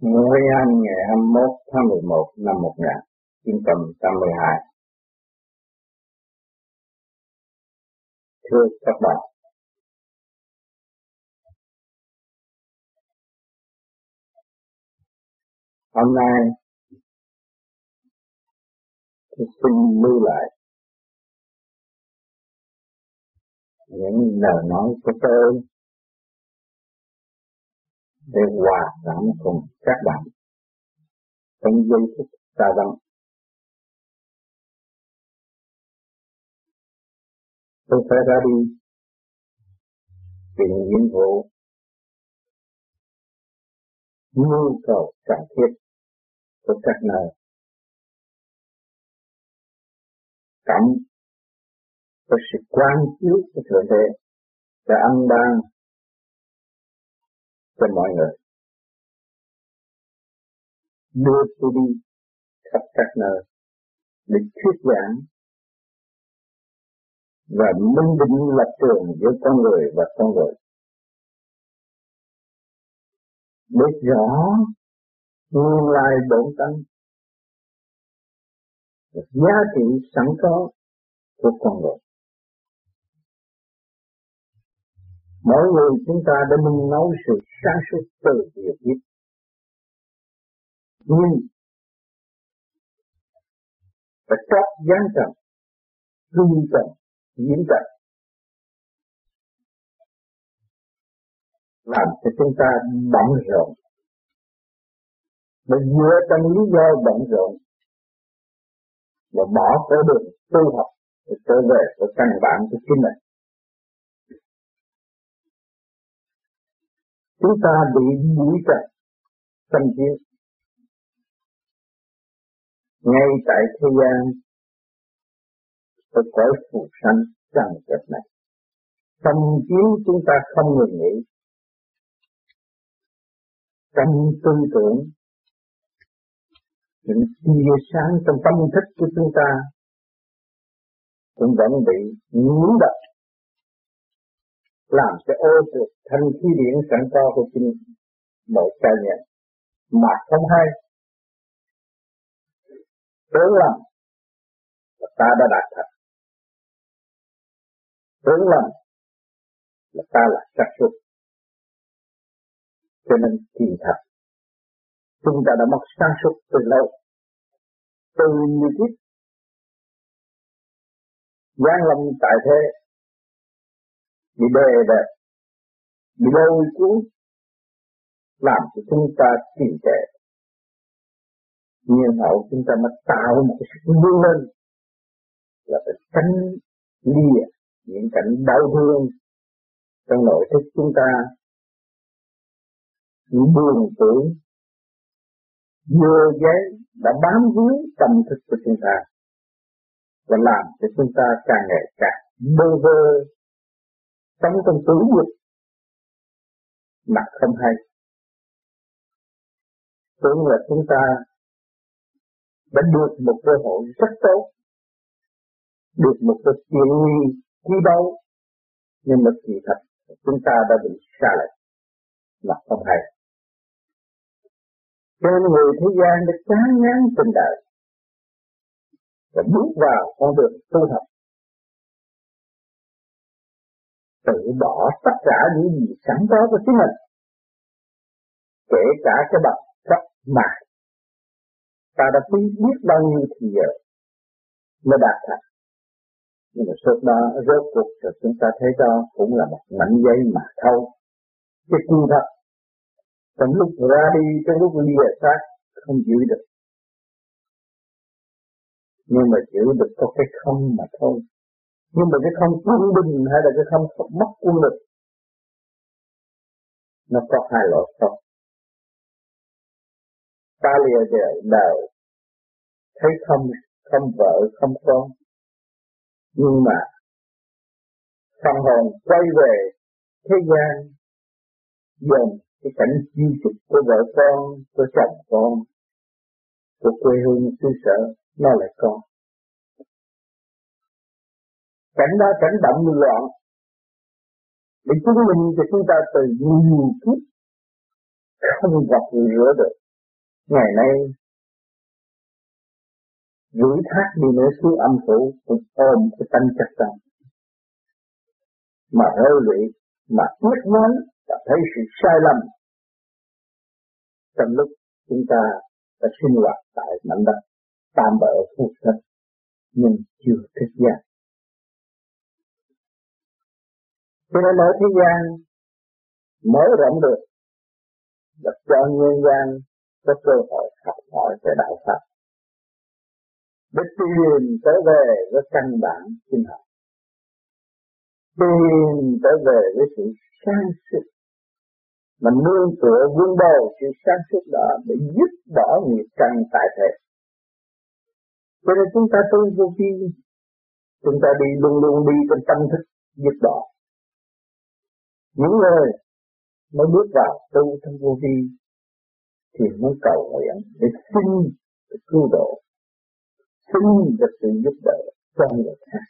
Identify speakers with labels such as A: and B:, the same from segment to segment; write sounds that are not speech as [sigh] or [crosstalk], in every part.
A: Nguyên Anh ngày 21 tháng 11 năm 1982 Thưa các bạn, Hôm nay tôi xin lưu lại những lời nói của tôi để hòa cảm cùng các bạn trong giây phút xa vắng. Tôi phải ra đi vì nhiệm vụ, nhu cầu cần thiết của các nơi. Cảm với sự quan chiếu của Thượng Đế, đã ăn ban cho mọi người. Đưa tôi đi khắp các nơi để thuyết giảng và minh định lập trường giữa con người và con người. Để rõ nguyên lai bổn tánh, giá trị sẵn có của con người. Mỗi người chúng ta đã minh nấu sự sáng suốt từ việc biết. Nhưng phải trót gián trầm, hương trầm, diễn trầm. Làm cho chúng ta bận rộn. Mà dựa trong lý do bận rộn và bỏ cái đường tu học để trở về với căn bản của chính mình. Chúng ta bị mũi trần tâm chiến ngay tại thế gian ở cõi phù sanh trần trật này. Tâm chiến chúng ta không ngừng nghỉ. Trong tư tưởng, những tia sáng trong tâm thức của chúng ta cũng vẫn bị nhiễm đập làm cho ô trượt thanh khí điển sẵn có của chính mỗi cá nhân mà không hay. Tưởng lầm. Là ta đã đạt thật. Tưởng lầm. Là ta là chắc suốt cho nên kỳ thật, chúng ta đã mất sáng suốt từ lâu. Từ nhiều kiếp gian lâm tại thế bị bề bẹp bị lôi cuốn làm cho chúng ta trì trệ nhưng hậu chúng ta mới tạo một cái sự vươn lên là phải tránh lìa những cảnh đau thương trong nội thức chúng ta. Những buồn tưởng, dơ giấy đã bám víu tâm thức của chúng ta và làm cho chúng ta càng ngày càng bơ vơ sống trong tử dục mặt không hay. Tưởng là chúng ta đã được một cơ hội rất tốt. Được một cái tiện nghi quý báu. Nhưng mà kỳ thật, chúng ta đã bị xa lệch. Mà không hay. Cho nên người thế gian đã chán ngán tình đời. Và bước vào con đường tu học. Tự bỏ tất cả những gì sẵn có của chính mình. Kể cả cái bậc cấp mà ta đã phí biết bao nhiêu thì giờ mới đạt thành. Nhưng mà suốt đó, rốt cuộc rồi chúng ta thấy đó cũng là một mảnh giấy mà thôi. Cái quy thật. Trong lúc ra đi, trong lúc lìa xác, không giữ được. Nhưng mà giữ được có cái không mà thôi nhưng mà cái không quân bình hay là cái không mất quân lực, nó có hai loại không. Ta lìa đời đời, thấy không không vợ, không con. Nhưng mà phần hồn quay về thế gian dần cái cảnh di chúc của vợ con, của chồng con, của quê hương xứ sở, nó lại con cảnh đó cảnh động loạn. Để chứng minh cho chúng ta từ nhiều kiếp không gặp rửa được. Ngày nay rủi thác đi nữa xuống âm phủ, cũng ôm cái tâm chặt tâm mà hơi lụy, mà biết nói và thấy sự sai lầm. Trong lúc chúng ta đã sinh hoạt tại mảnh đất tam bỡ phù thân nhưng chưa thức giác. Cho nên ở thế gian mở rộng được đặt cho nhân gian có cơ hội học hỏi về đạo Phật. Để tìm trở về với căn bản sinh học. Tìm trở về với sự sáng suốt. Mà nương tựa vun bồi sự sáng suốt đó để giúp bỏ nghiệp căn tại thể cho nên chúng ta tu vô vi, chúng ta đi luôn luôn đi trong tâm thức giúp bỏ những người mới bước vào tu trong vô vi thì mới cầu nguyện để xin được cứu độ, xin được sự giúp đỡ cho người khác.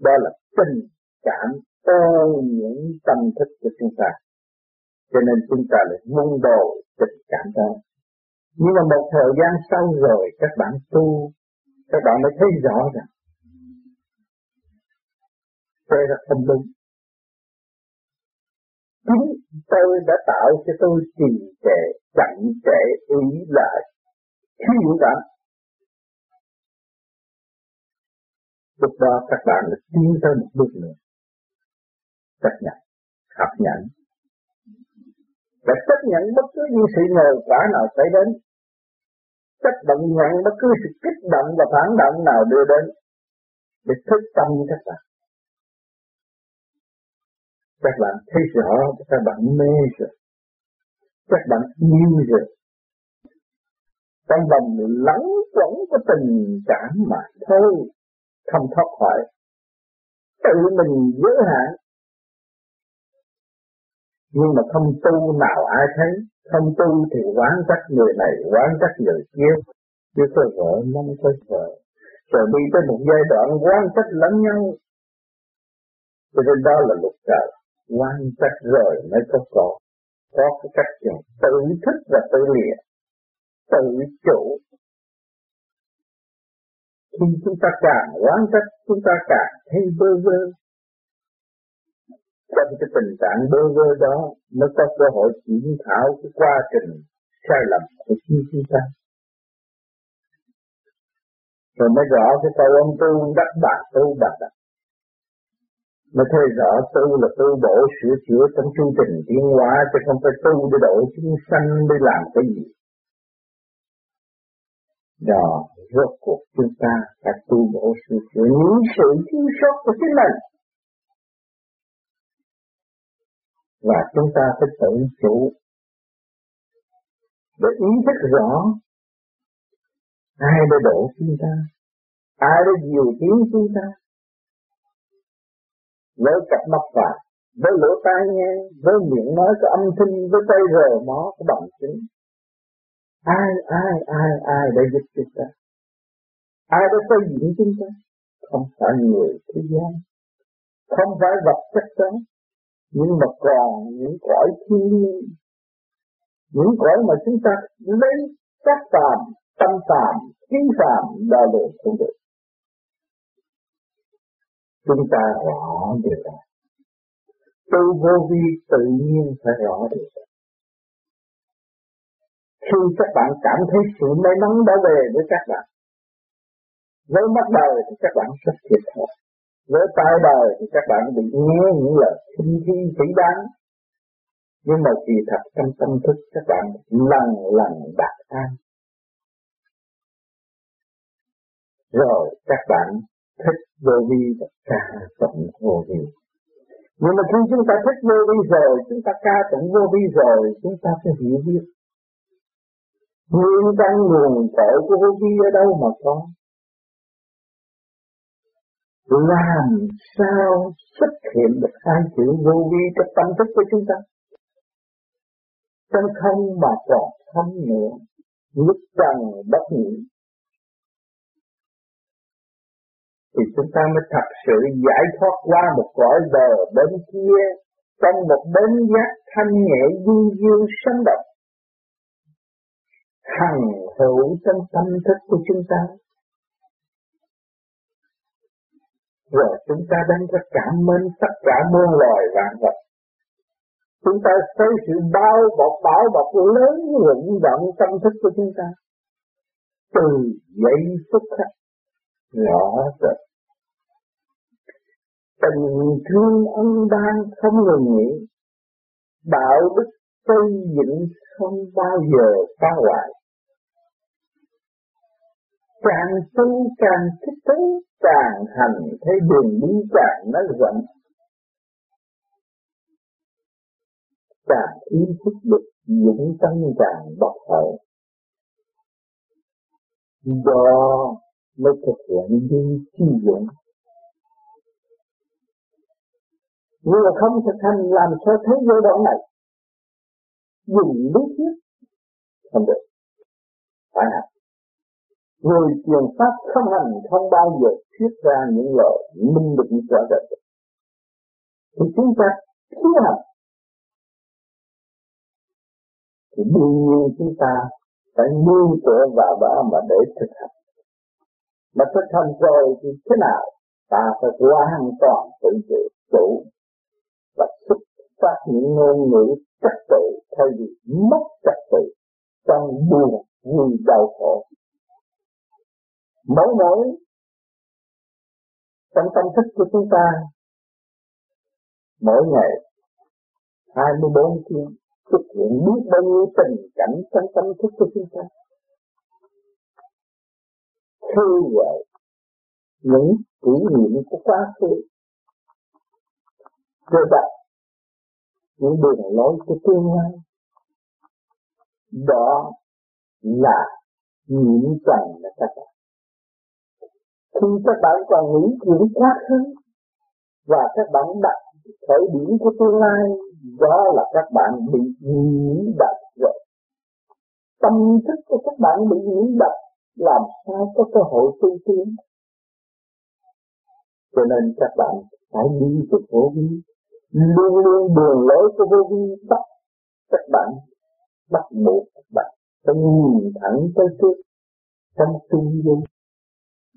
A: Đó là tình cảm ơn những tâm thức của chúng ta. Cho nên chúng ta lại mong đồ tình cảm đó. Nhưng mà một thời gian sau rồi, các bạn tu, các bạn mới thấy rõ rằng đây là không đúng chính tôi đã tạo cho tôi trì trệ, chậm trễ ý lại khi dũng cảm lúc đó các bạn đã tiến tới một bước nữa. Chấp nhận, học nhận và chấp nhận bất cứ những sự nhờ quả nào xảy đến. Chấp nhận nhận bất cứ sự kích động và phản động nào đưa đến để thức tâm các bạn các bạn thấy rõ, các bạn mê rồi. Các bạn yêu rồi. Trong vòng lắng quẩn của tình cảm mà thôi, không thoát khỏi. Tự mình giới hạn nhưng mà không tu nào ai thấy, không tu thì quán trách người này, quán trách người kia. Chứ có vợ mong có vợ. Rồi đi tới một giai đoạn quán trách lẫn nhau. Cho nên đó là luật trời quan trách rồi mới có có có cái cách dùng tự thức và tự lìa tự chủ. Khi chúng ta càng quán trách chúng ta càng thấy bơ vơ. Trong cái tình trạng bơ vơ đó, mới có cơ hội chuyển thảo cái quá trình sai lầm của chính chúng ta. Rồi mới rõ cái câu ông tu đắc bạc tu bạc đắc mới thấy rõ tu là tu bổ sửa chữa trong chương trình tiến hóa, chứ không phải tu để độ chúng sanh để làm cái gì. Đó, rốt cuộc chúng ta phải tu bổ sửa chữa những sự thiếu sót của chính mình. Và chúng ta phải tự chủ để ý thức rõ ai đã độ chúng ta, ai đã điều tiến chúng ta với cặp mắt vàng, với lỗ tai nghe, với miệng nói có âm thanh, với tay rờ mó có bằng chứng. Ai ai ai ai đã giúp chúng ta? Ai đã xây dựng chúng ta? Không phải người thế gian. Không phải vật chất đó. Nhưng mà còn những cõi thiên nhiên, những cõi mà chúng ta lấy các phàm, tâm phàm, kiến phàm đo lường không được chúng ta rõ điều đó tu vô vi tự nhiên phải rõ điều đó khi các bạn cảm thấy sự may mắn đã về với các bạn, với mắt đời thì các bạn rất thiệt thòi với tai đời thì các bạn bị nghe những lời khinh khi phỉ đáng nhưng mà kỳ thật trong tâm thức, các bạn lần lần đạt an. Rồi các bạn thích vô vi và ca tụng vô vi. Nhưng mà khi chúng ta thích vô vi rồi, chúng ta ca tụng vô vi rồi, chúng ta sẽ hiểu biết. Nguyên căn nguồn cội của vô vi ở đâu mà có? Làm sao xuất hiện được hai chữ vô vi trong tâm thức của chúng ta? Trong không mà còn không nữa, lúc trần bất nhị thì chúng ta mới thật sự giải thoát qua một cõi bờ bên kia, trong một bến giác thanh nhẹ du dương sống động. Hằng hữu trong tâm thức của chúng ta. Rồi chúng ta đang có cảm ơn tất cả muôn loài vạn vật. Chúng ta thấy sự bao bọc, bảo bọc lớn rụng động tâm thức của chúng ta. Từ giây phút khắc rõ rệt tình thương ân ban không ngừng nghỉ. Đạo đức xây dựng không bao giờ phá hoại. Càng tu càng thích thú, càng hành thấy đường đi càng nó rộng. Càng ý thức được dũng tâm càng bộc hậu do mới thực hiện đi chi dụng. Nhưng không thực hành làm sao thấy giai đoạn này, dùng lý thuyết không được. Phải hành người truyền pháp không hành, không bao giờ thuyết ra những lời minh định rõ rệt thì chúng ta thiếu hành. Thì đương nhiên chúng ta phải nương tựa vào đó mà để thực hành. Mà thực hành rồi thì thế nào? Ta phải hoàn toàn tự chủ chủ phát những ngôn ngữ trật tự thay vì mất trật tự trong buồn vui đau khổ. Mỗi mỗi trong tâm thức của chúng ta, mỗi ngày 24 tiếng xuất hiện biết bao nhiêu tình cảnh trong tâm thức của chúng ta. Khơi gợi những kỷ niệm của quá khứ. Rồi đặt những đường lối của tương lai đó là nhiễm trần là các bạn. Khi các bạn còn nghĩ chuyện quá khứ và các bạn đặt khởi điểm của tương lai, đó là các bạn bị nhiễm đặt rồi. Tâm thức của các bạn bị nhiễm đặt làm sao có cơ hội tu tiến? Cho nên các bạn phải đi với phổ biến luôn luôn đường lối của vô vi bắt các bạn, bắt buộc các bạn phải nhìn thẳng tới trước trong trung dung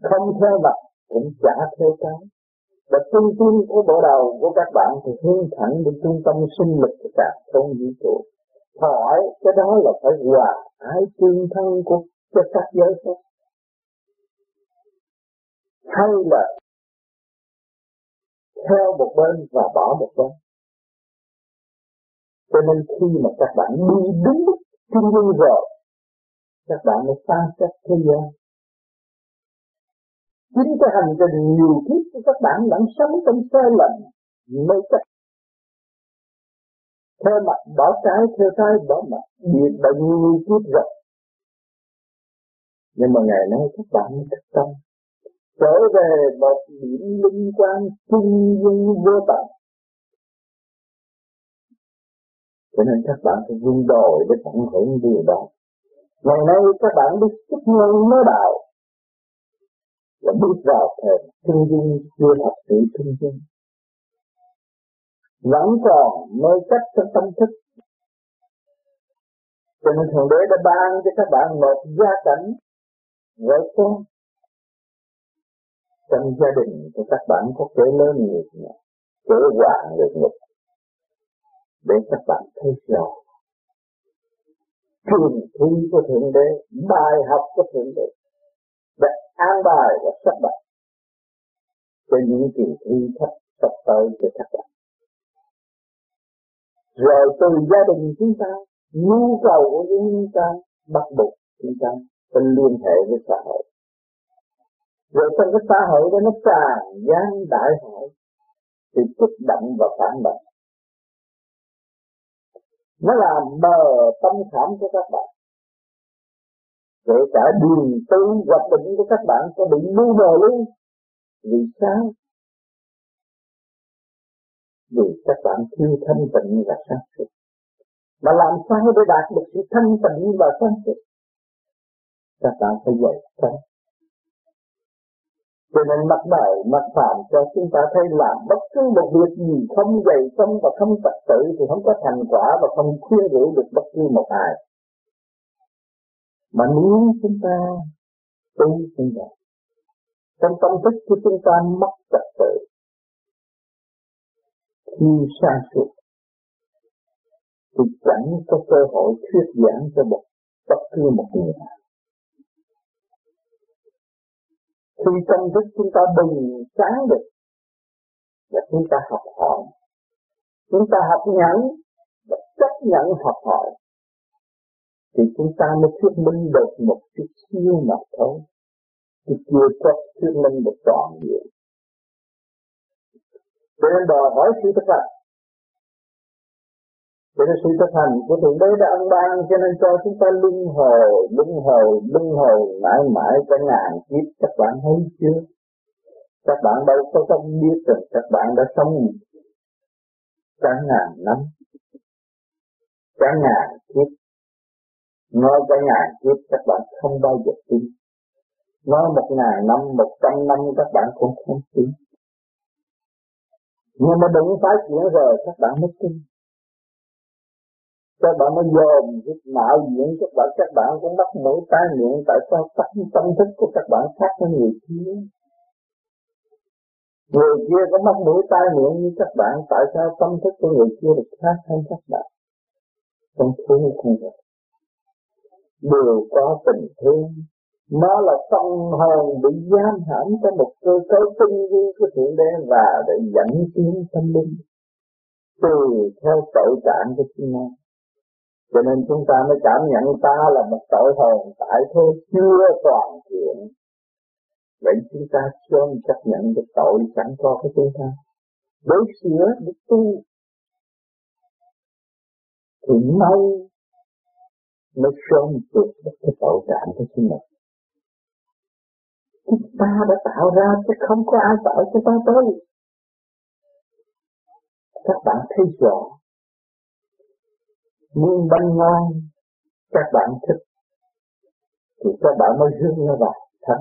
A: không theo mặt cũng chả theo cái và trung tâm của bộ đầu của các bạn thì hướng thẳng đến trung tâm sinh lực của cả không vũ trụ. Hỏi cái đó là phải hòa ái tương thân của cho các giới khác. Hay là theo một bên và bỏ một bên. Cho nên khi mà các bạn đi đúng lúc trung dung rồi, các bạn mới xa cách thế gian. Chính cái hành trình nhiều kiếp của các bạn vẫn sống trong sai lầm, mê cách theo mặt bỏ trái theo trái bỏ mặt biệt bao nhiêu kiếp rồi. Nhưng mà ngày nay các bạn mới thức tâm trở về một điểm linh quan trung dung vô tận. Cho nên các bạn phải vun đồi để tận hưởng điều đó. Ngày nay các bạn biết chấp nhận mới đạo và bước vào thời trung dung chưa thật sự trung dung. Vẫn còn mê cách trong tâm thức. Cho nên thượng đế đã ban cho các bạn một gia cảnh vợ con trong gia đình của các bạn có kẻ lớn nghiệp nhẹ kẻ hòa nghiệp để các bạn thấy rõ truyền thi của thượng đế, bài học của thượng đế, đã an bài và sắp đặt cho những kỳ thi thấp sắp tới cho các bạn. Rồi từ gia đình chúng ta, nhu cầu của chúng ta bắt buộc chúng ta phải liên hệ với xã hội rồi trong cái xã hội đó nó tràn gian đại hội, thì kích động và phản động. Nó làm mờ tâm khảm của các bạn. Kể cả đường tư hoạch định của các bạn có bị mưu mờ luôn, vì sao? Vì các bạn thiếu thanh tịnh và sáng suốt. Mà làm sao để đạt được sự thanh tịnh và sáng suốt? Các bạn phải dạy sao cho nên mặt đời mặt phạm cho chúng ta thấy làm bất cứ một việc gì không dày tâm và không trật tự thì không có thành quả và không khuyên rũ được bất cứ một ai mà nếu chúng ta tu sinh vậy trong tâm thức của chúng ta mất trật tự, khi sang suốt thì chẳng có cơ hội thuyết giảng cho một bất cứ một người nào. Khi tâm thức chúng ta bừng sáng được. Và chúng ta học hỏi, chúng ta học nhẫn và chấp nhận học hỏi. Thì chúng ta mới thuyết minh được một chút xíu mà thôi. Thì chưa có thuyết minh được toàn diện. Cho nên đòi hỏi sự thật là cho nên sự thực hành của Thượng Đế đã ân ban cho nên cho chúng ta luân hồi, luân hồi, luân hồi mãi mãi cả ngàn kiếp các bạn thấy chưa? Các bạn đâu có không biết rằng các bạn đã sống cả ngàn năm, cả ngàn kiếp. Nói cả ngàn kiếp các bạn không bao giờ tin. Nói một ngàn năm, một trăm năm các bạn cũng không tin. Nhưng mà đừng phải chuyện rồi các bạn mới tin các bạn mới dòm cái mạo diễn các bạn các bạn cũng bắt mũi tai miệng tại sao tâm tâm thức của các bạn khác với người kia. Người kia có mắt mũi tai miệng như các bạn, tại sao tâm thức của người kia được khác hơn các bạn? Không thương không vậy đều có tình thương nó là tâm hồn bị giam hãm trong một cơ cấu tinh vi của thượng đế và để dẫn tiến tâm linh, tùy theo tội trạng của chúng nó cho nên chúng ta mới cảm nhận ta là một tội hồn tại thế chưa toàn thiện. Vậy chúng ta sớm chấp nhận được tội chẳng có của chúng ta. Đối sửa, để tu. Thì mau mới sớm vượt được cái tội trạng của chúng mình. Chúng ta đã tạo ra chứ không có ai tạo cho ta tới. Các bạn thấy rõ nguyên bánh ngon các bạn thích. Thì các bạn mới hướng nó vào thân.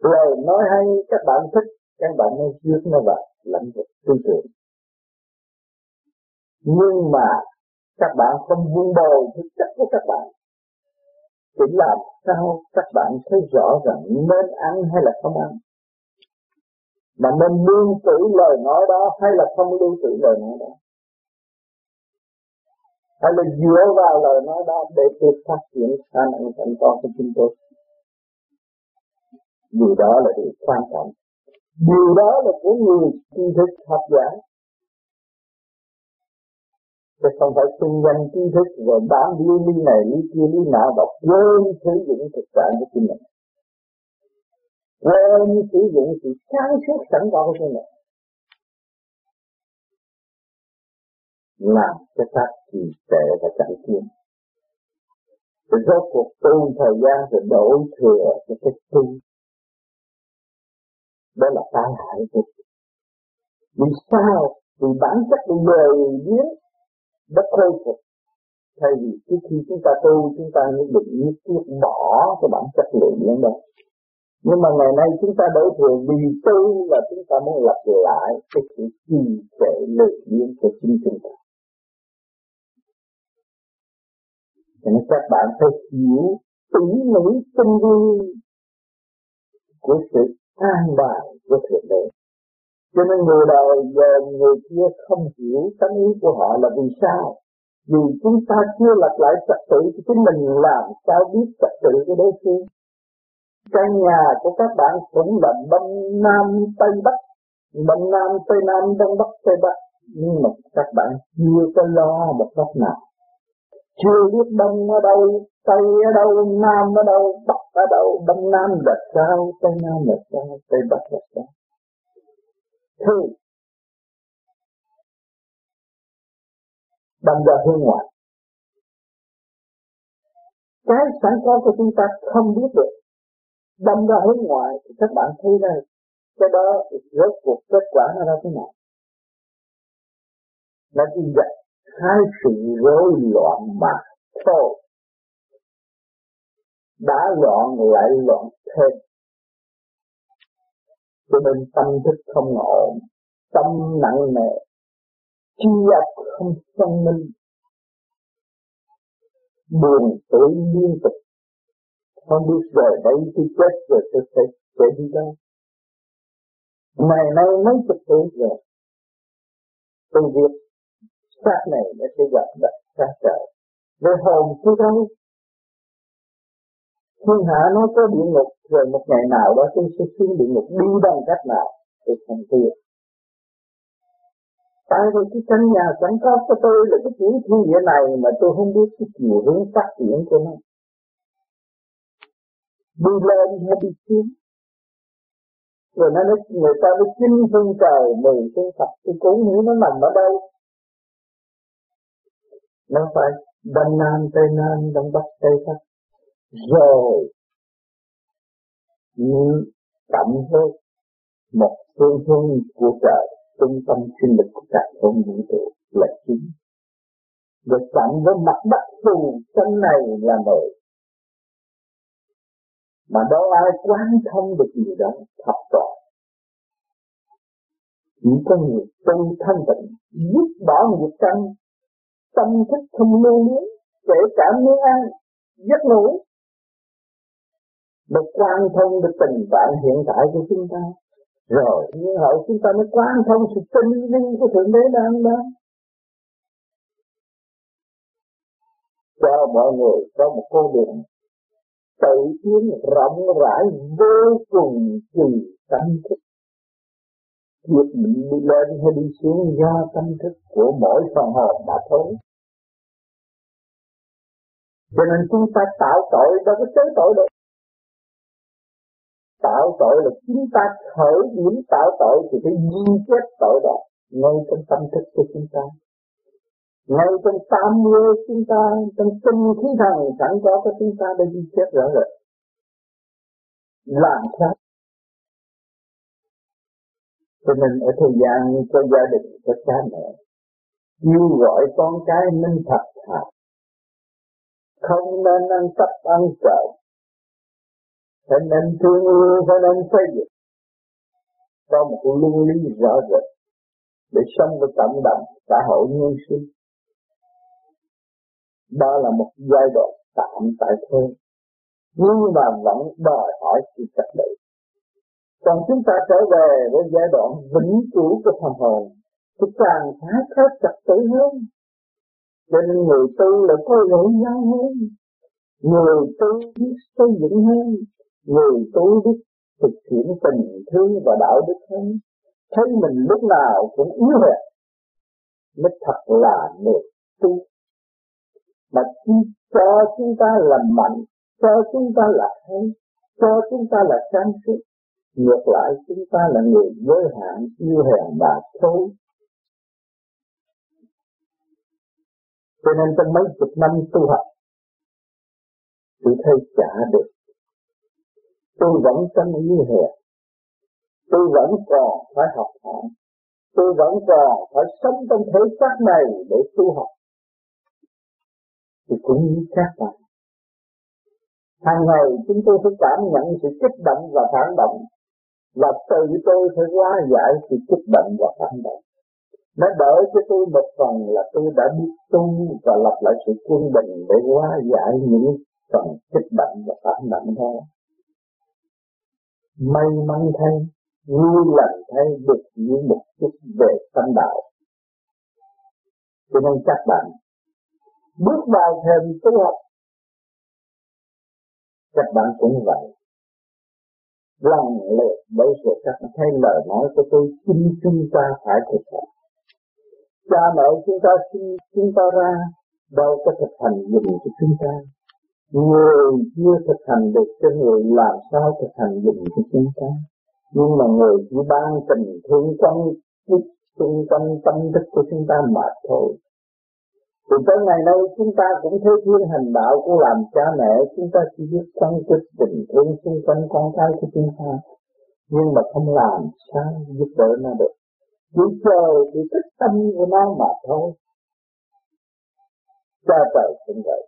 A: Lời nói hay, các bạn thích, các bạn mới hướng nó vào lãnh vực tư tưởng. Nhưng mà các bạn không vun bồi thực chất của các bạn. Thì làm sao các bạn thấy rõ rằng nên ăn hay là không ăn. Mà nên lưu trữ lời nói đó hay là không lưu trữ lời nói đó hay là dựa vào lời nói đó để tôi phát triển khả năng thành công của chúng tôi. Điều đó là điều quan trọng. Điều đó là của người tri thức học giả. Chứ không phải xung danh tri thức rồi bán lý lý này, lý kia, lý nào và quên sử dụng thực trạng của chính mình. Quên sử dụng sự sáng suốt sẵn có của chính mình. Làm cho ta trì trệ và chẳng tiến. Rồi rốt cuộc tu thời gian rồi đổ thừa cho cái tu. Đó là tai hại của Vì sao? Vì bản chất của biếng biến đã khôi phục. Thay vì trước khi chúng ta tu, chúng ta mới định nhất quyết bỏ cái bản chất lượng biến đó. Nhưng mà ngày nay chúng ta đổi thừa vì tu là chúng ta muốn lặp lại cái sự trì trệ lượng biến của chính chúng ta. Nên các bạn phải hiểu tỉ mỉ tinh vi của sự an bài của Thượng Đế. Cho nên người đời giờ người kia không hiểu tánh ý của họ là vì sao? Vì chúng ta chưa lập lại trật tự thì chúng mình làm sao biết trật tự của đối phương. Căn nhà của các bạn cũng là đông nam tây bắc, đông nam tây nam đông bắc tây bắc, nhưng mà các bạn chưa có lo một góc nào chưa biết đông ở đâu, tây ở đâu, nam ở đâu, bắc ở đâu, đông nam là sao, tây nam là sao, tây bắc là sao? Thư đâm ra hướng ngoại cái sẵn có của chúng ta không biết được. Đâm ra hướng ngoại thì các bạn thấy đây cái đó rốt cuộc kết quả nó ra thế nào? Nó đi dạy hai sự rối loạn mà thôi. Đã loạn lại loạn thêm. Cho nên tâm thức không ổn, tâm nặng nề chi óc không phân minh. Buồn tối liên tục. Không biết về đây tôi chết rồi tôi sẽ sẽ đi đâu. Ngày nay mấy chục tuổi rồi. Tôi việc xác này nó sẽ gặp đặt xác trời. Về hồn chứ đâu thiên hạ nó có địa ngục, rồi một ngày nào đó tôi sẽ xuống địa ngục đi bằng cách nào tôi không biết tại vì cái căn nhà sẵn có của tôi là cái chuyện thiên địa này mà tôi không biết cái chiều hướng phát triển của nó. Đi lên hay đi xuống. Rồi nó nói, người ta mới chinh phương trời mười phương Phật tôi cũng hiểu nó nằm ở đâu? Nó phải đông nam tây nam đông bắc tây bắc. Rồi cộng với một phương hướng của trời, trung tâm sinh lực của cả không vũ trụ là chính. Được cộng với mặt đất phù chân này là nội mà đâu ai quán thông được gì đó thập toàn chỉ có người tu thanh tịnh dứt bỏ nghiệp căn tâm thức không lưu luyến, kể cả miếng ăn giấc ngủ. Được quan thông được tình trạng hiện tại của chúng ta. Rồi, như hậu chúng ta mới quan thông sự tinh linh của thượng đế đang đó cho mọi người có một con đường tự tiến rộng rãi vô cùng kỳ tâm thức việc định đi lên hay đi xuống do tâm thức của mỗi phần hồn mà thôi. Cho nên chúng ta tạo tội đâu có chế tội được. Tạo tội là chúng ta khởi điểm tạo tội thì phải ghi chép tội đó ngay trong tâm thức của chúng ta. Ngay trong tam mưa chúng ta, trong tinh khí thần sẵn có của chúng ta đã ghi chép rõ rồi làm sao cho nên ở thời gian có gia đình, có cha mẹ. Kêu gọi con cái nên thật thà. Không nên ăn cắp, ăn trộm. Phải nên thương yêu, phải nên xây dựng. Có một luân lý rõ rệt để sống với cộng đồng, xã hội nhân sinh đó là một giai đoạn tạm tại thế. Nhưng mà vẫn đòi hỏi sự trật tự còn chúng ta trở về với giai đoạn vĩnh cửu của phần hồn, thì càng phải hết chặt tử hơn. Cho nên người tu là có lỗi nhau hơn, người tu biết xây dựng hơn, người tu biết thực hiện tình thương và đạo đức hơn. Thấy mình lúc nào cũng yếu hèn, mới thật là người tu mà cho chúng ta là mạnh, cho chúng ta là hay, cho chúng ta là sáng suốt ngược lại chúng ta là người giới hạn yêu hèn và thối, cho nên trong mấy chục năm tu học tôi thấy trả được. Tôi vẫn trong như hè tôi vẫn còn phải học hỏi. Tôi vẫn còn phải sống trong thế xác này để tu học. Thì cũng như các bạn. Hàng ngày chúng tôi phải cảm nhận sự kích động và phản động và từ tôi phải hóa giải sự kích bệnh và phản động. Nó đỡ cho tôi một phần là tôi đã biết tu và lập lại sự quân bình để hóa giải những phần kích bệnh và phản động đó. may mắn thay, vui lành thay được những một chút về tâm đạo. Cho nên các bạn, bước vào thêm tu học. Các bạn cũng vậy lần lượt bởi sự các bạn thấy lời nói của tôi xin chúng ta phải thực hành. Cha mẹ chúng ta xin chúng ta ra, đâu có thực hành dùng cho chúng ta. Người chưa thực hành được cho người làm sao thực hành dùng cho chúng ta. Nhưng mà người chỉ ban tình thương trong trung tâm tâm thức của chúng ta mà thôi thì tới ngày nay chúng ta cũng thấy thiên hành đạo cũng làm cha mẹ, chúng ta chỉ biết phân tích tình thương xung quanh con cái của chúng ta, nhưng mà không làm sao giúp đỡ nó được. Chỉ chờ thì tích tâm của nó mà thôi. Cha trời cũng vậy,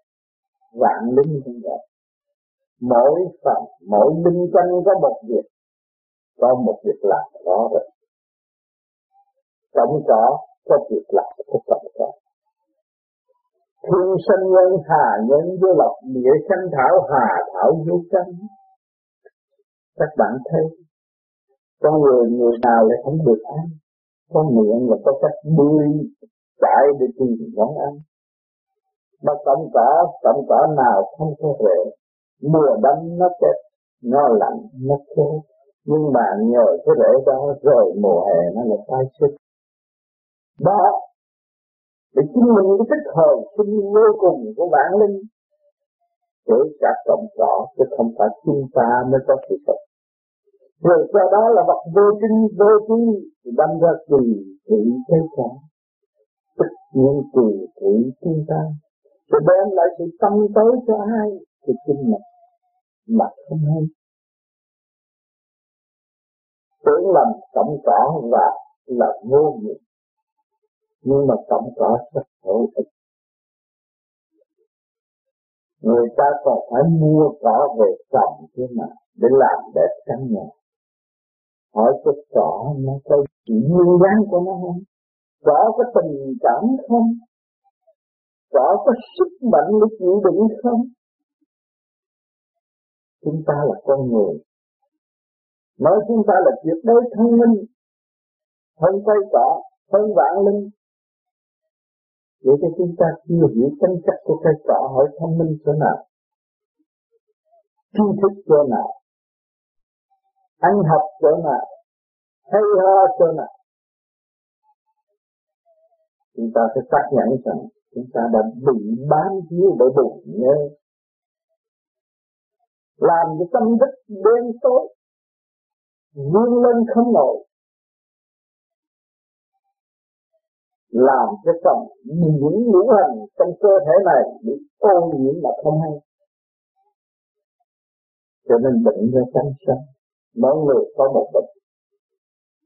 A: vạn linh cũng vậy. Mỗi phần, mỗi linh căn có một việc, có một việc làm đó rồi. Tổng có có việc làm, có tổng có Thương sanh nhân hà nhân vô lọc địa sanh thảo hà thảo vô chân. Các bạn thấy, con người người nào lại không được ăn, có miệng là có cách đuôi chạy để tìm món ăn. Mà tổng cả tổng cả nào không có rễ, mùa đông nó chết, nó lạnh, nó khô. Nhưng mà nhờ cái rễ đó rồi mùa hè nó lại tái sinh. Đó để chứng minh cái tích hợp sinh vô cùng của bản linh. Để cả cộng cỏ chứ không phải chúng ta mới có sự thật. Rồi sau đó là vật vô tinh vô tri thì đâm ra tùy thị thế cả tất nhiên tùy thị chúng ta. Rồi đem lại sự tâm tới cho ai thì chính mình mà không hay. Tưởng làm cộng cỏ và là vô nghiệp nhưng mà cộng cỏ rất hữu ích. Người ta còn phải mua cỏ về trồng thế mà, để làm đẹp căn nhà. Hỏi cái cỏ nó có nguyên dáng của nó không? Cỏ có tình cảm không? Cỏ có sức mạnh để chịu đựng không? Chúng ta là con người. Nói chúng ta là tuyệt đối thông minh hơn cây cỏ hơn vạn linh để cho chúng ta chưa hiểu chân chất của cái xã hội thông minh chỗ nào tri thức chỗ nào, ăn học chỗ nào, hay ho chỗ nào, chúng ta phải xác nhận rằng chúng ta đã bị bám víu bởi buồn nhớ. Làm cho tâm thức đen tối, vươn lên không nổi. Làm cho phần những ngũ hành trong cơ thể này bị ô nhiễm mà không hay. Cho nên bệnh ra tăng sân mỗi người có một bệnh.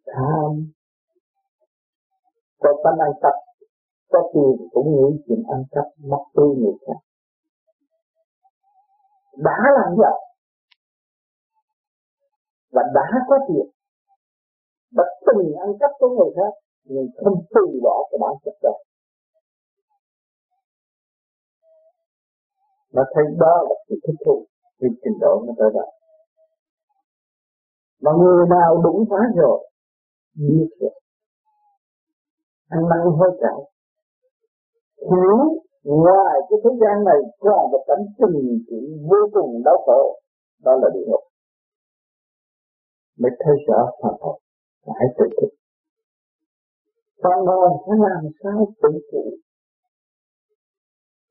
A: Tham, có tánh ăn cắp, có tiền cũng nghĩ chuyện ăn cắp, mất tư người khác. Đã làm vậy, và đã có tiền và từng ăn cắp của người khác nhưng không từ bỏ cái bản chất đó. Nó thấy đó là sự thích thú vì trình độ nó tới đó. Mà người nào đúng phá rồi, biết rồi. Ăn năn hối cải hiểu ngoài cái thế gian này còn một cảnh tình chuyện vô cùng đau khổ, đó là địa ngục. Mới thấy rõ phần hồn phải tự thức. Phần hồn phải làm sao tự chủ?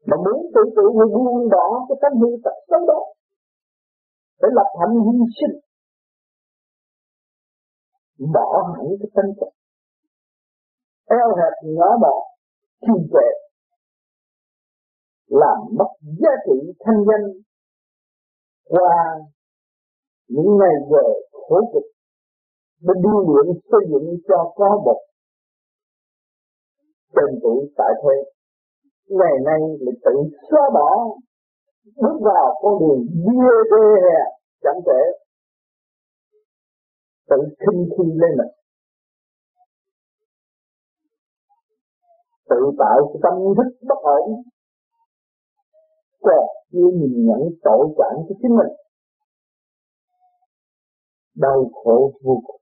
A: Mà muốn tự chủ thì buông bỏ cái tánh hư tật xấu đó Để lập hạnh hy sinh. Bỏ hẳn cái tánh chất. Eo hẹp nhỏ bỏ Trì. Trệ Làm mất giá trị thanh danh Qua những ngày giờ khổ cực để đi luyện xây dựng cho có một tên tuổi tại thế. Ngày nay là tự xóa bỏ, bước vào con đường bia đê hè, chẳng thể tự khinh khi lên mình. Tự tạo cái tâm thức bất ổn còn chưa nhìn nhận tội quản của chính mình. Đau khổ vô cùng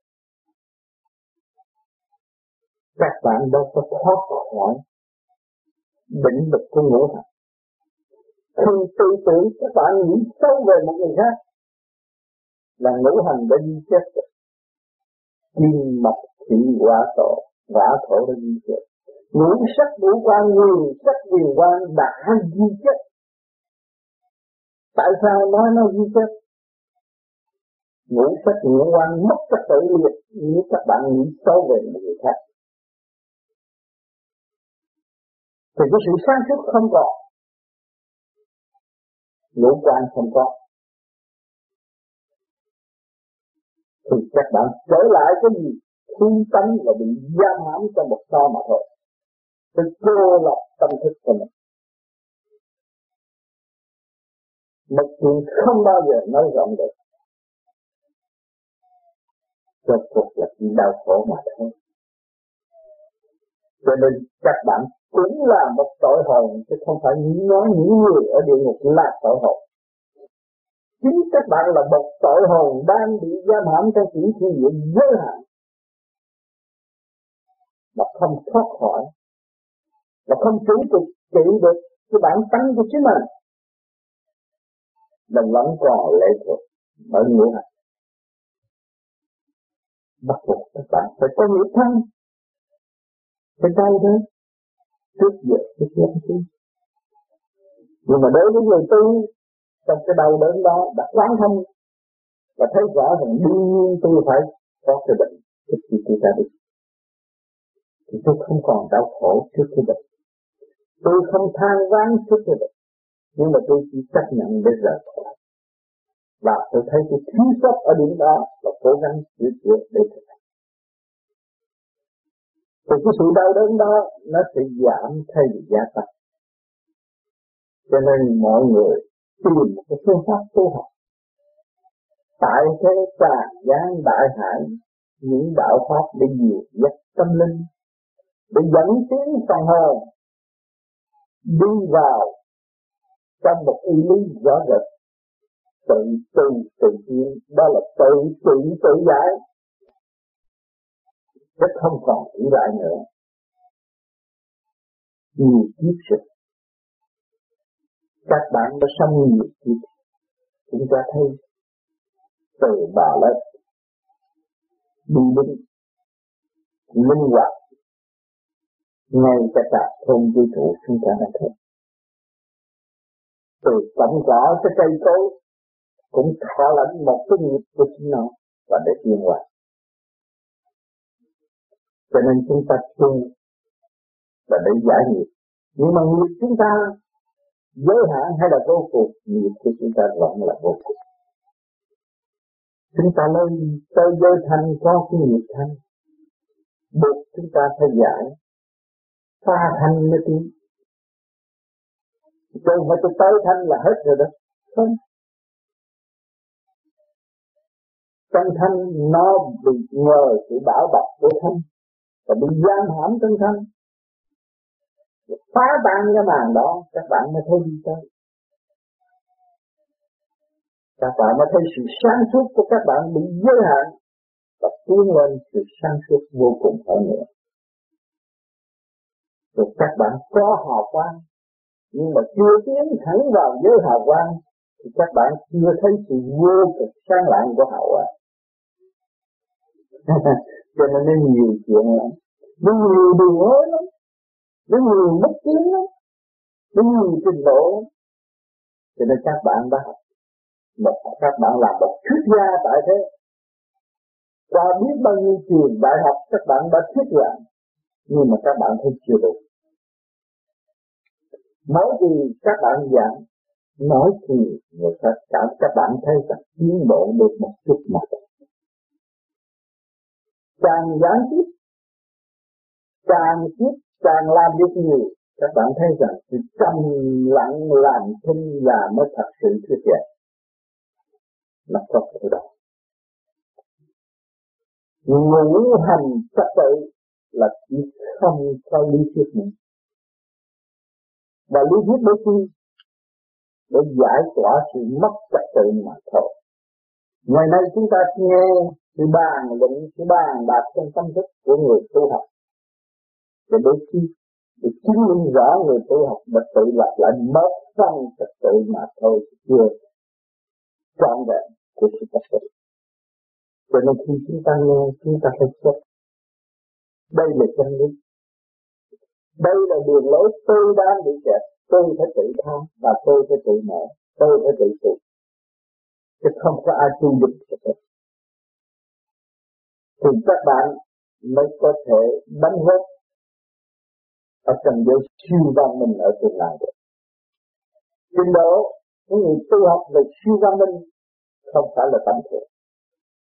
A: các bạn đâu có thoát khỏi bệnh lực của ngũ hành. Khi tư tưởng các bạn nghĩ sâu về một người khác là ngũ hành đã di chết rồi. Kim mộc thủy hỏa thổ hỏa thổ đã di chết ngũ sắc, ngũ quan, nguyên sắc quyền quan đã di chết tại sao nói nó di chết ngũ sắc, ngũ quan mất các tự liệt nếu các bạn nghĩ sâu về một người khác. Thì cái sự sáng suốt không còn ngũ quan không có. Thì các bạn trở lại cái gì? Khí tánh là bị giam hãm trong một to mà thôi. Cái cô lập tâm thức của mình. Một chuyện không bao giờ nói rộng được. Cho cuộc là chỉ đau khổ mà thôi. Cho nên các bạn cũng là một tội hồn, chứ không phải nói những người ở địa ngục là tội hồn. Chính các bạn là một tội hồn đang bị giam hãm trong những thiên địa giới hạn. Mà không thoát khỏi, mà không chủ được trị được cái bản tánh của chính mình. Mình vẫn còn lệ thuộc, bởi ngũ hành. Bắt buộc các bạn phải có nghĩa thân. Phải đau đớn trước giờ trước lắm chứ nhưng mà đối với người tu, trong cái đau đớn đó, đã quán thông và thấy rõ rằng đương nhiên tôi phải có cái bệnh trước khi tôi ra đi. Thì tôi không còn đau khổ trước cái bệnh. Tôi không than ván trước cái bệnh. Nhưng mà tôi chỉ chấp nhận để rời khỏi. Và tôi thấy cái thiếu sót ở điểm đó và cố gắng sửa chữa để thực thì cái sự đau đớn đó nó sẽ giảm thay vì gia tăng cho nên mọi người tìm một cái phương pháp tu học. Tại thế tràn gian đại hải những đạo pháp để dìu dắt tâm linh, để dẫn tiến phần hồn đi vào trong một ý lý rõ rệt. Tự tu tự nhiên đó là tự tự tự giải đất không còn nghĩ lại nữa. Nhiều kiếp sức. Các bạn đã sống nhiều kiếp. Chúng ta thấy từ bà lên đi đứng linh hoạt. Ngay cả cả thôn quy trụ chúng ta đã thấy. Từ tổng cỏ cái cây cối cũng thỏa lãnh một cái nghiệp của chính nó và để yên hoạt cho nên chúng ta tu là để giải nghiệp. Nhưng mà nghiệp chúng ta, giới hạn hay là vô cùng, nghiệp của chúng ta vẫn là vô cùng. Chúng ta lên tới giới thanh có cái nghiệp thanh. Buộc chúng ta phải giải, pha thanh mới tiến. Đừng phải tôi tới thanh là hết rồi đó. Không. Trong thanh nó bị ngờ sự bảo bọc của thanh. Và bị giam hãm trong thân. Phá tan cái màn đó, Các bạn mới thấy đi tới. Các bạn mới thấy sự sáng suốt của các bạn bị giới hạn Và tiến lên sự sáng suốt vô cùng hơn nữa. Rồi các bạn có hào quang, nhưng mà chưa tiến thẳng vào giới hào quang, thì các bạn chưa thấy sự vô cực sáng lạng của hào quang. [laughs] cho nên nó nhiều chuyện lắm. Nó nhiều đường hối lắm. Nó nhiều mất tiếng lắm. Nó nhiều trình độ cho nên các bạn đã học một các bạn làm một thuyết gia tại thế. Qua biết bao nhiêu trường đại học các bạn đã thuyết giảng nhưng mà các bạn thấy chưa đủ nói gì các bạn giảng, nói thì người ta cảm các bạn thấy rằng tiến bộ được một chút mà. thôi. Càng gián tiếp, càng tiếp, càng làm được nhiều, các bạn thấy rằng sự trầm lặng làm thinh là mới thật sự thuyết giảng. Nó có cái đó. Ngũ hành trật tự là chỉ không có lý thuyết nữa và lý thuyết để chi để giải tỏa sự mất trật tự mà thôi ngày nay chúng ta nghe sự bàn luận sự bàn bạc trong tâm thức của người tu học. Để đôi khi để chứng minh rõ người tu học đã tự lập lại mất phần trật tự mà thôi, chưa trọn vẹn của sự trật tự cho nên khi chúng ta nghe, chúng ta phải xét. đây là chân lý. Đây là đường lối tôi đang bị kẹt. Tôi phải tự tha và tôi phải tự mở. Tôi phải tự phục chứ không có ai tu được thì các bạn mới có thể đánh hết ở trần giới siêu văn minh ở tương lai được. Trình độ những người tu học về siêu văn minh không phải là tầm thường.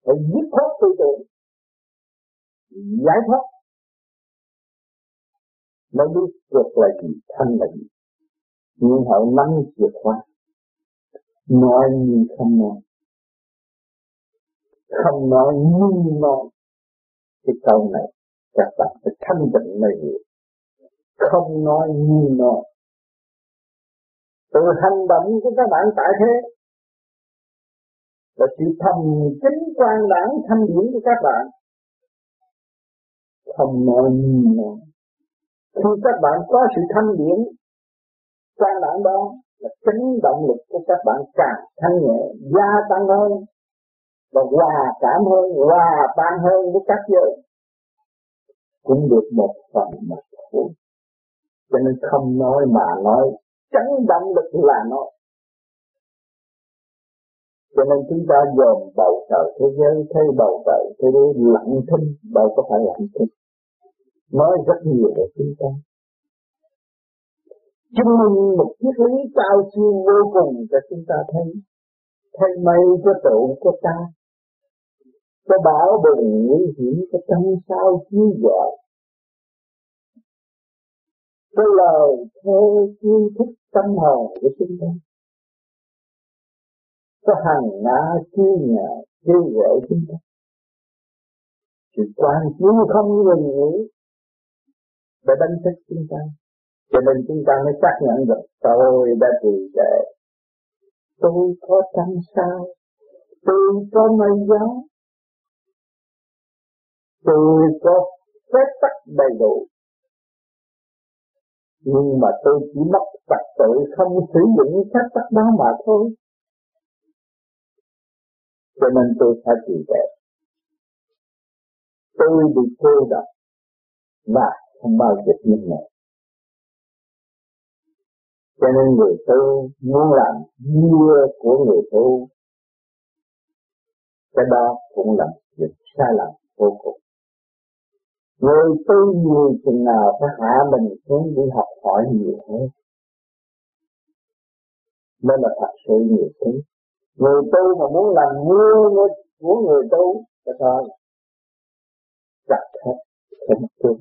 A: Phải giết thoát tư tưởng, giải thoát, mới biết được là gì thanh là gì. Nhưng họ nắm chìa khóa nói nhưng không nói. Không nói nhưng nói. Cái câu này, các bạn phải thanh tịnh này hiểu. Không nói nhưng nói. Từ hành động của các bạn tại thế. Là sự thầm chính quan đảng thanh điển của các bạn. Không nói nhưng nói. Khi các bạn có sự thanh điển, quan đảng đó là chính động lực của các bạn càng thanh nhẹ, gia tăng hơn và hòa cảm hơn, hòa tan hơn với các giới. Cũng được một phần mà thôi cho nên không nói mà nói chấn động lực là nói. Cho nên chúng ta dòm bầu trời thế giới, thấy bầu trời thế giới lặng thinh, đâu có phải lặng thinh. Nói rất nhiều về chúng ta chứng minh một triết lý cao siêu vô cùng cho chúng ta thấy. Thay mây cho trụ của ta. Cho bảo bùng nguy hiểm cho trăm sao chiếu dọi. Cái lời thơ yêu thích tâm hồn của chúng ta. Có hàng ngã chiêu nhà kêu gọi chúng ta. Sự quan chiếu không ngừng nghỉ. Để đánh thức chúng ta cho nên chúng ta mới xác nhận được, tôi đã trì trệ. Tôi có trăng sao? Tôi có mây gió tôi có phép tắc đầy đủ. Nhưng mà tôi chỉ mất trật tự không sử dụng phép tắc đó mà thôi. Cho nên tôi phải trì trệ. Tôi bị cô độc và không bao giờ như này cho nên người tu muốn làm vua của người tu, cái đó cũng là việc sai lầm vô cùng. Người tu nhiều chừng nào phải hạ mình xuống đi học hỏi nhiều hơn. Nên là thật sự nhiều thứ. Người tu mà muốn làm vua của người tu cho thôi chặt hết, không tu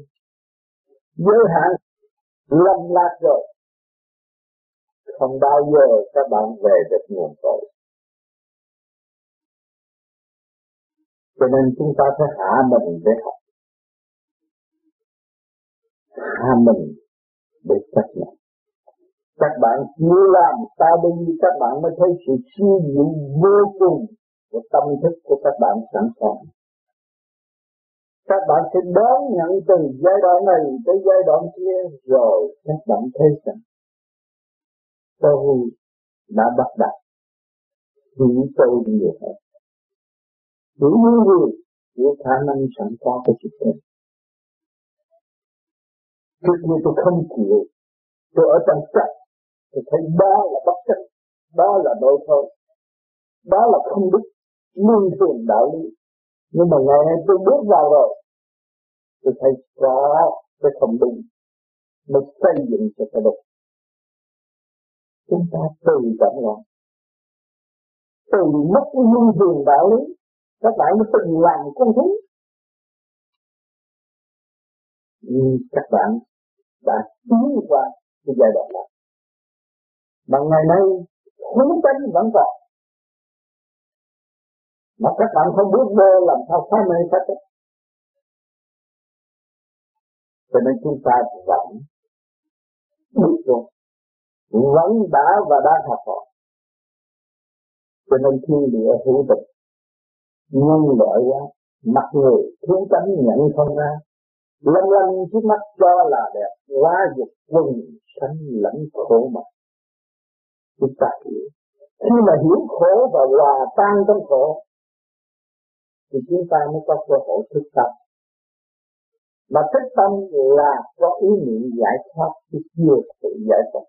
A: giới hạn lầm lạc rồi không bao giờ các bạn về được nguồn cội. Cho nên chúng ta phải hạ mình để học. Hạ mình để chấp nhận. Các bạn chưa làm ta đi, các bạn mới thấy sự siêu diệu vô cùng của tâm thức của các bạn sẵn sàng. Các bạn sẽ đón nhận từ giai đoạn này tới giai đoạn kia, rồi các bạn thấy rằng tôi đã bắt đặt. Hiểu tôi nhiều hơn hiểu như gì hiểu khả năng sẵn có của chính mình trước kia tôi không chịu, tôi ở trong trạch tôi thấy đó là bất chấp, đó là đôi thôi. Đó là không biết luân thường đạo lý. Nhưng mà ngày nay tôi bước vào rồi, tôi thấy có cái không đúng. Mới xây dựng cho cái đúng chúng ta từ trọng lại từ mất cái luân thường đạo lý các bạn mới từng làm con thú? Nhưng các bạn đã tiến qua cái giai đoạn này. Mà ngày nay hứng tánh vẫn còn. Mà các bạn không biết vô làm sao phá mê hết cho nên chúng ta vẫn biết rồi vẫn đã và đang học hỏi cho nên thiên địa hữu tình nhân loại quá mặt người thiếu tánh nhận không ra lanh lanh trước mắt cho là đẹp quá dục quân sanh lẫn khổ mà. Chúng ta hiểu. Khi mà hiểu khổ và hòa tan trong khổ, thì chúng ta mới có cơ hội thức tâm mà thức tâm là có ý niệm giải thoát, chứ chưa tự giải thoát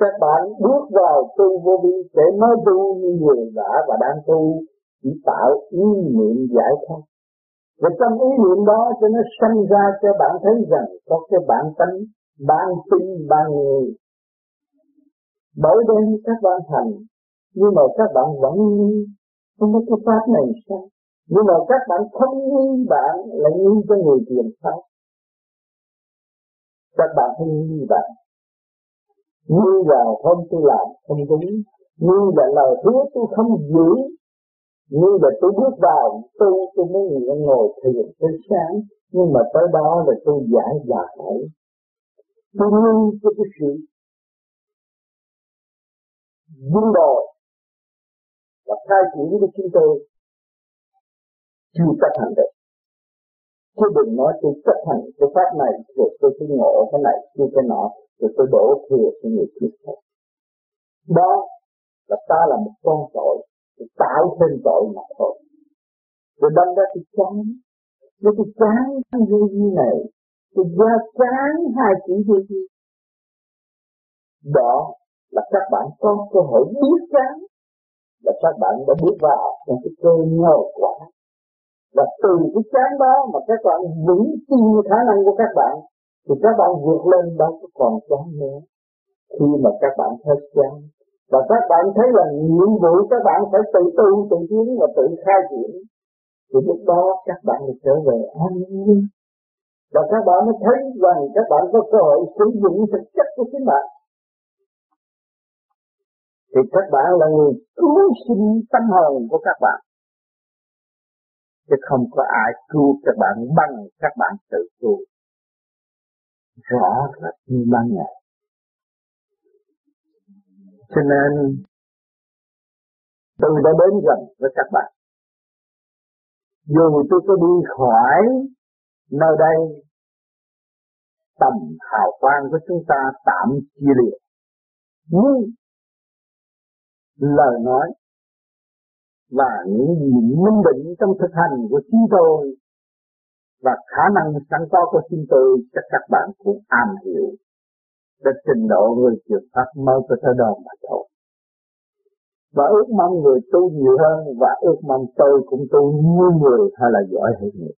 A: các bạn bước vào tu vô vi để mới tu như người đã và đang tu, chỉ tạo ý niệm giải thoát. Và trong ý niệm đó, cho nó sanh ra cho bạn thấy rằng có cái bản tánh ban tin ban người. Bởi đây các bạn thành nhưng mà các bạn vẫn nghi. Không có cái pháp này sao? Nhưng mà các bạn không nghi bạn lại nghi cho người tiền pháp các bạn không nghi bạn như vào hôm tôi làm, không đúng như là lời hứa tôi không giữ. Như là tôi bước vào tu tôi mới ngồi thiền tới sáng. Nhưng mà tới đó là tôi giải giải tôi ngưng cho cái sự vun đồi và khai triển của chúng tôi. Chưa chấp hành được. Chứ đừng nói tôi chấp hành cái pháp này, rồi tôi cứ ngộ cái này chưa cái nọ rồi tôi đổ thừa cho người kia khác đó là ta là một con tội tôi tạo thêm tội mà thôi. Rồi đâm ra tôi chán nếu tôi chán cái vô như này tôi ra chán hai chữ vô như đó là các bạn có cơ hội biết chán, là các bạn đã bước vào trong cái cơ nhờ quả. Và từ cái chán đó mà các bạn vững tin khả năng của các bạn thì các bạn vượt lên đó có còn chán nữa khi mà các bạn hết chán và các bạn thấy là nhiệm vụ các bạn phải tự tu tự tiến và tự khai triển thì lúc đó các bạn được trở về an nhiên và các bạn mới thấy rằng các bạn có cơ hội sử dụng thực chất của chính bạn thì các bạn là người cứu sinh tâm hồn của các bạn chứ không có ai cứu các bạn bằng các bạn tự cứu rõ rệt như ban ngày. Cho nên tôi đã đến gần với các bạn. Dù tôi có đi khỏi nơi đây, tầm hào quang của chúng ta tạm chia liệt nhưng, lời nói và những gì minh định trong thực hành của chúng tôi và khả năng sẵn có của chúng tôi chắc các bạn cũng am hiểu đến trình độ người truyền pháp mới có tới đó mà thôi. Và ước mong người tu nhiều hơn và ước mong tôi cũng tu như người hay là giỏi hơn người.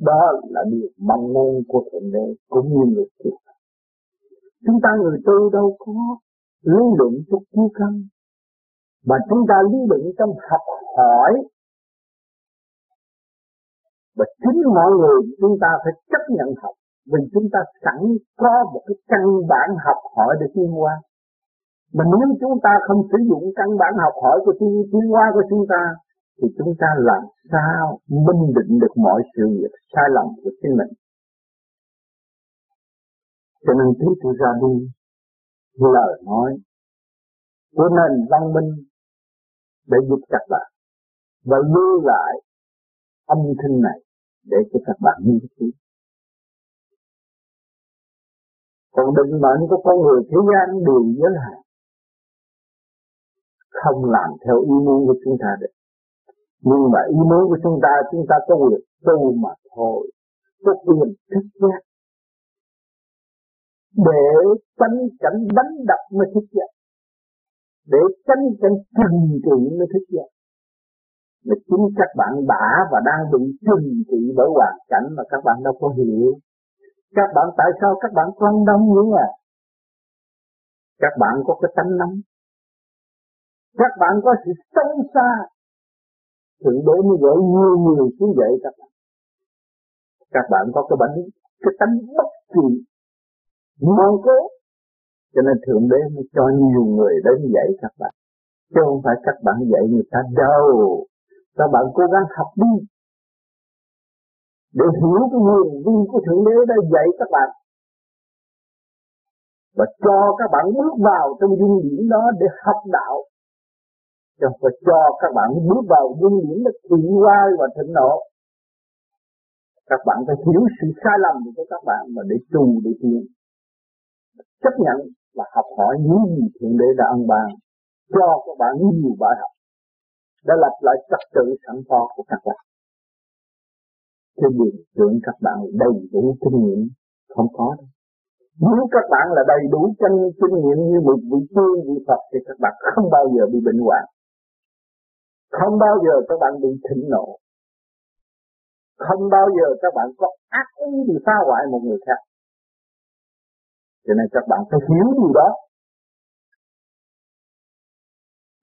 A: Đó là điều mong muốn của Thượng Đế cũng như người truyền Chúng ta người tu đâu có lý luận chút chi căn mà chúng ta lý luận trong học hỏi chính mọi người chúng ta phải chấp nhận học. Vì chúng ta sẵn có một cái căn bản học hỏi để tiến qua mà nếu chúng ta không sử dụng căn bản học hỏi của tiến, tiến hóa của chúng ta thì chúng ta làm sao minh định được mọi sự việc sai lầm của chính mình? Cho nên chúng tôi ra đi lời nói của nền văn minh để giúp các bạn và lưu lại âm thanh này để cho các bạn nghiên cứu. Còn định mệnh của con người thế gian đều giới hạn. Không làm theo ý muốn của chúng ta được. Nhưng mà ý muốn của chúng ta, chúng ta có quyền tu mà thôi. Có quyền thức giác. Để tránh cảnh đánh đập mới thức giác để tránh cảnh trừng trị mới thức giác mà chính các bạn đã và đang bị trừng trị bởi hoàn cảnh mà các bạn đâu có hiểu. Các bạn, tại sao các bạn quan đông như à các bạn có cái tánh nóng. Các bạn có sự sâu xa. Thượng đế mới gửi nhiều người xuống dậy các bạn. Các bạn có cái bệnh cái tánh bất kỳ. Ngoan cố. Cho nên Thượng Đế mới cho nhiều người đến dạy các bạn. Chứ không phải các bạn dạy người ta đâu. Các bạn cố gắng học đi. Để hiểu cái nguồn vi của Thượng Đế đã dạy các bạn. Và cho các bạn bước vào trong dung điển đó để học đạo. và phải cho các bạn bước vào dung điển để thiện quay và thịnh nộ. Các bạn phải hiểu sự sai lầm của các bạn mà để trù để tiến chấp nhận và học hỏi những gì Thượng Đế đã ân ban cho các bạn nhiều bài học đã lập lại trật tự sẵn có của các bạn. Trên điều tưởng các bạn đầy đủ kinh nghiệm, không có đâu. Nếu các bạn là đầy đủ chân kinh nghiệm như một vị tiên vị Phật, thì các bạn không bao giờ bị bệnh hoạn. Không bao giờ các bạn bị thịnh nộ. Không bao giờ các bạn có ác ý bị phá hoại một người khác. Cho nên các bạn phải hiểu điều đó.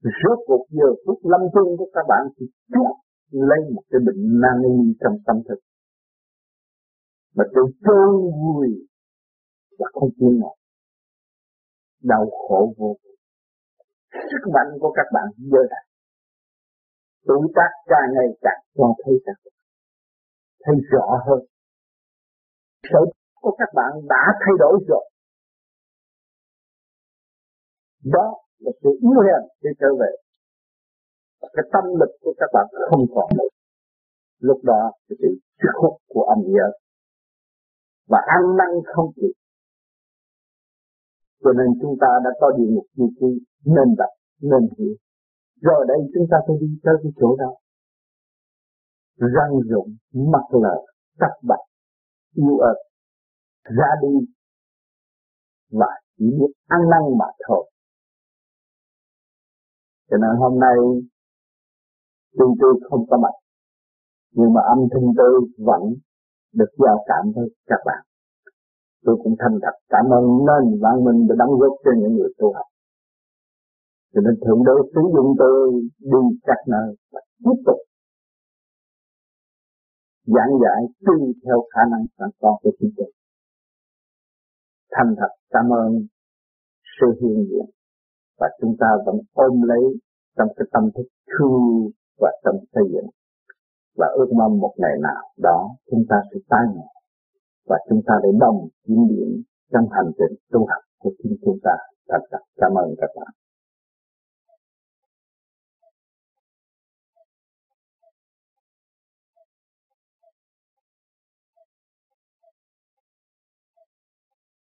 A: Rốt cuộc giờ phút lâm chung của các bạn thì chuốc lấy một cái bệnh nan y trong tâm thức. Mà tôi trôi vui và không chịu nổi. Đau khổ vô cùng. Sức mạnh của các bạn giờ đây. Tuổi tác càng ngày càng cho thấy rằng. Thấy rõ hơn. Sở của các bạn đã thay đổi rồi đó và sự yếu hèn sẽ trở về. Và cái tâm lực của các bạn không còn nữa. Lúc đó, cái sự sức hút của âm nhớ và ăn năn không kịp. Cho nên chúng ta đã có địa ngục duy trì, nên đặt nên hiểu. Rồi đây chúng ta phải đi tới cái chỗ đó. Răng rụng, mặt lờ tắt bạc, yêu ớt, ra đi. Và chỉ biết ăn năn mà thôi cho nên hôm nay, tuy tôi không có mặt, nhưng mà âm thanh tôi vẫn được giao cảm với các bạn. Tôi cũng thành thật cảm ơn nên bạn mình đã đóng góp cho những người tu học. Cho nên thượng đế sử dụng tôi đi các nơi và tiếp tục giảng giải tùy theo khả năng sẵn có của chúng tôi. Thành thật cảm ơn sự hiện diện và chúng ta vẫn ôm lấy trong cái tâm thức thương và tâm xây dựng và ước mong một ngày nào đó chúng ta sẽ tái ngộ và chúng ta để đồng chiếm điểm trong hành trình tu học của chính chúng ta. Thật cảm ơn các bạn.